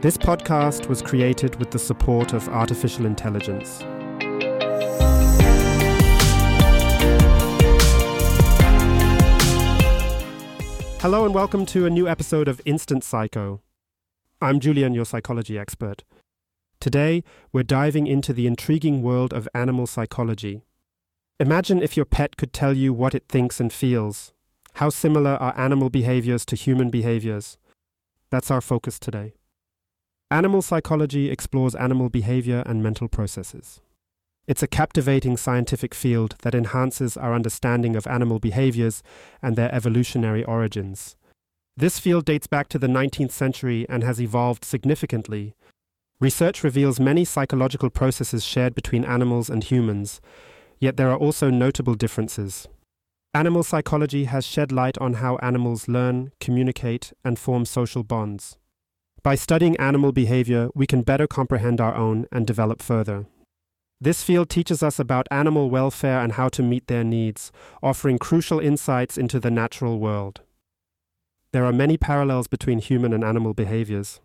This podcast was created with the support of artificial intelligence. Hello and welcome to a new episode of Instant Psycho. I'm Julian, your psychology expert. Today, we're diving into the intriguing world of animal psychology. Imagine if your pet could tell you what it thinks and feels. How similar are animal behaviors to human behaviors? That's our focus today. Animal psychology explores animal behavior and mental processes. It's a captivating scientific field that enhances our understanding of animal behaviors and their evolutionary origins. This field dates back to the 19th century and has evolved significantly. Research reveals many psychological processes shared between animals and humans, yet there are also notable differences. Animal psychology has shed light on how animals learn, communicate, and form social bonds. By studying animal behavior, we can better comprehend our own and develop further. This field teaches us about animal welfare and how to meet their needs, offering crucial insights into the natural world. There are many parallels between human and animal behaviors.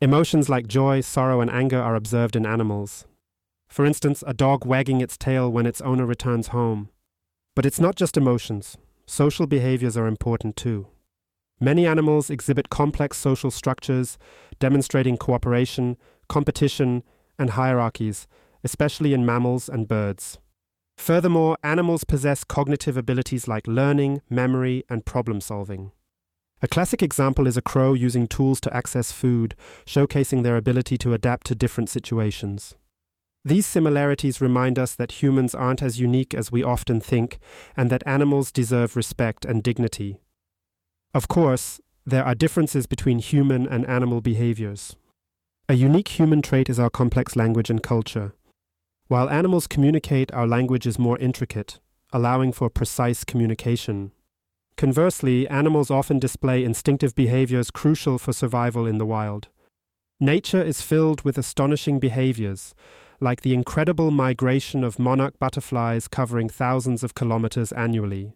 Emotions like joy, sorrow, and anger are observed in animals. For instance, a dog wagging its tail when its owner returns home. But it's not just emotions, social behaviors are important too. Many animals exhibit complex social structures, demonstrating cooperation, competition, and hierarchies especially in mammals and birds. Furthermore, animals possess cognitive abilities like learning, memory, and problem solving. A classic example is a crow using tools to access food, showcasing their ability to adapt to different situations. These similarities remind us that humans aren't as unique as we often think, and that animals deserve respect and dignity. Of course, there are differences between human and animal behaviors. A unique human trait is our complex language and culture. While animals communicate, our language is more intricate, allowing for precise communication. Conversely, animals often display instinctive behaviors crucial for survival in the wild. Nature is filled with astonishing behaviors, like the incredible migration of monarch butterflies covering thousands of kilometers annually.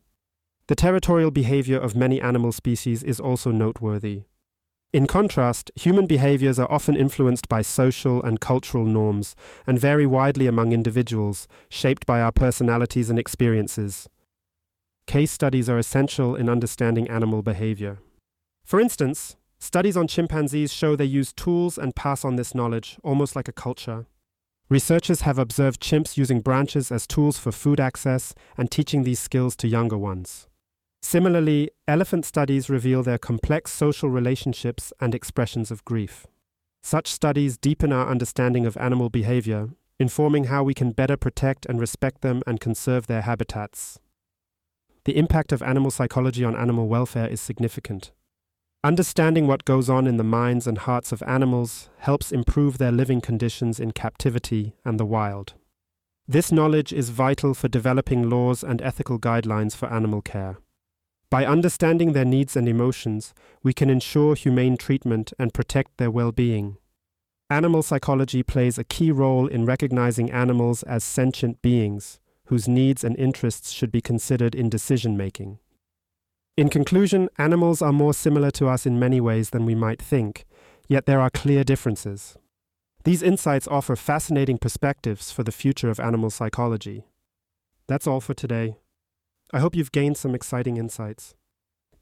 The territorial behavior of many animal species is also noteworthy. In contrast, human behaviors are often influenced by social and cultural norms and vary widely among individuals, shaped by our personalities and experiences. Case studies are essential in understanding animal behavior. For instance, studies on chimpanzees show they use tools and pass on this knowledge, almost like a culture. Researchers have observed chimps using branches as tools for food access and teaching these skills to younger ones. Similarly, elephant studies reveal their complex social relationships and expressions of grief. Such studies deepen our understanding of animal behavior, informing how we can better protect and respect them and conserve their habitats. The impact of animal psychology on animal welfare is significant. Understanding what goes on in the minds and hearts of animals helps improve their living conditions in captivity and the wild. This knowledge is vital for developing laws and ethical guidelines for animal care. By understanding their needs and emotions, we can ensure humane treatment and protect their well being. Animal psychology plays a key role in recognizing animals as sentient beings, whose needs and interests should be considered in decision making. In conclusion, animals are more similar to us in many ways than we might think, yet there are clear differences. These insights offer fascinating perspectives for the future of animal psychology. That's all for today. I hope you've gained some exciting insights.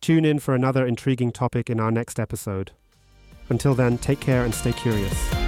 Tune in for another intriguing topic in our next episode. Until then, take care and stay curious.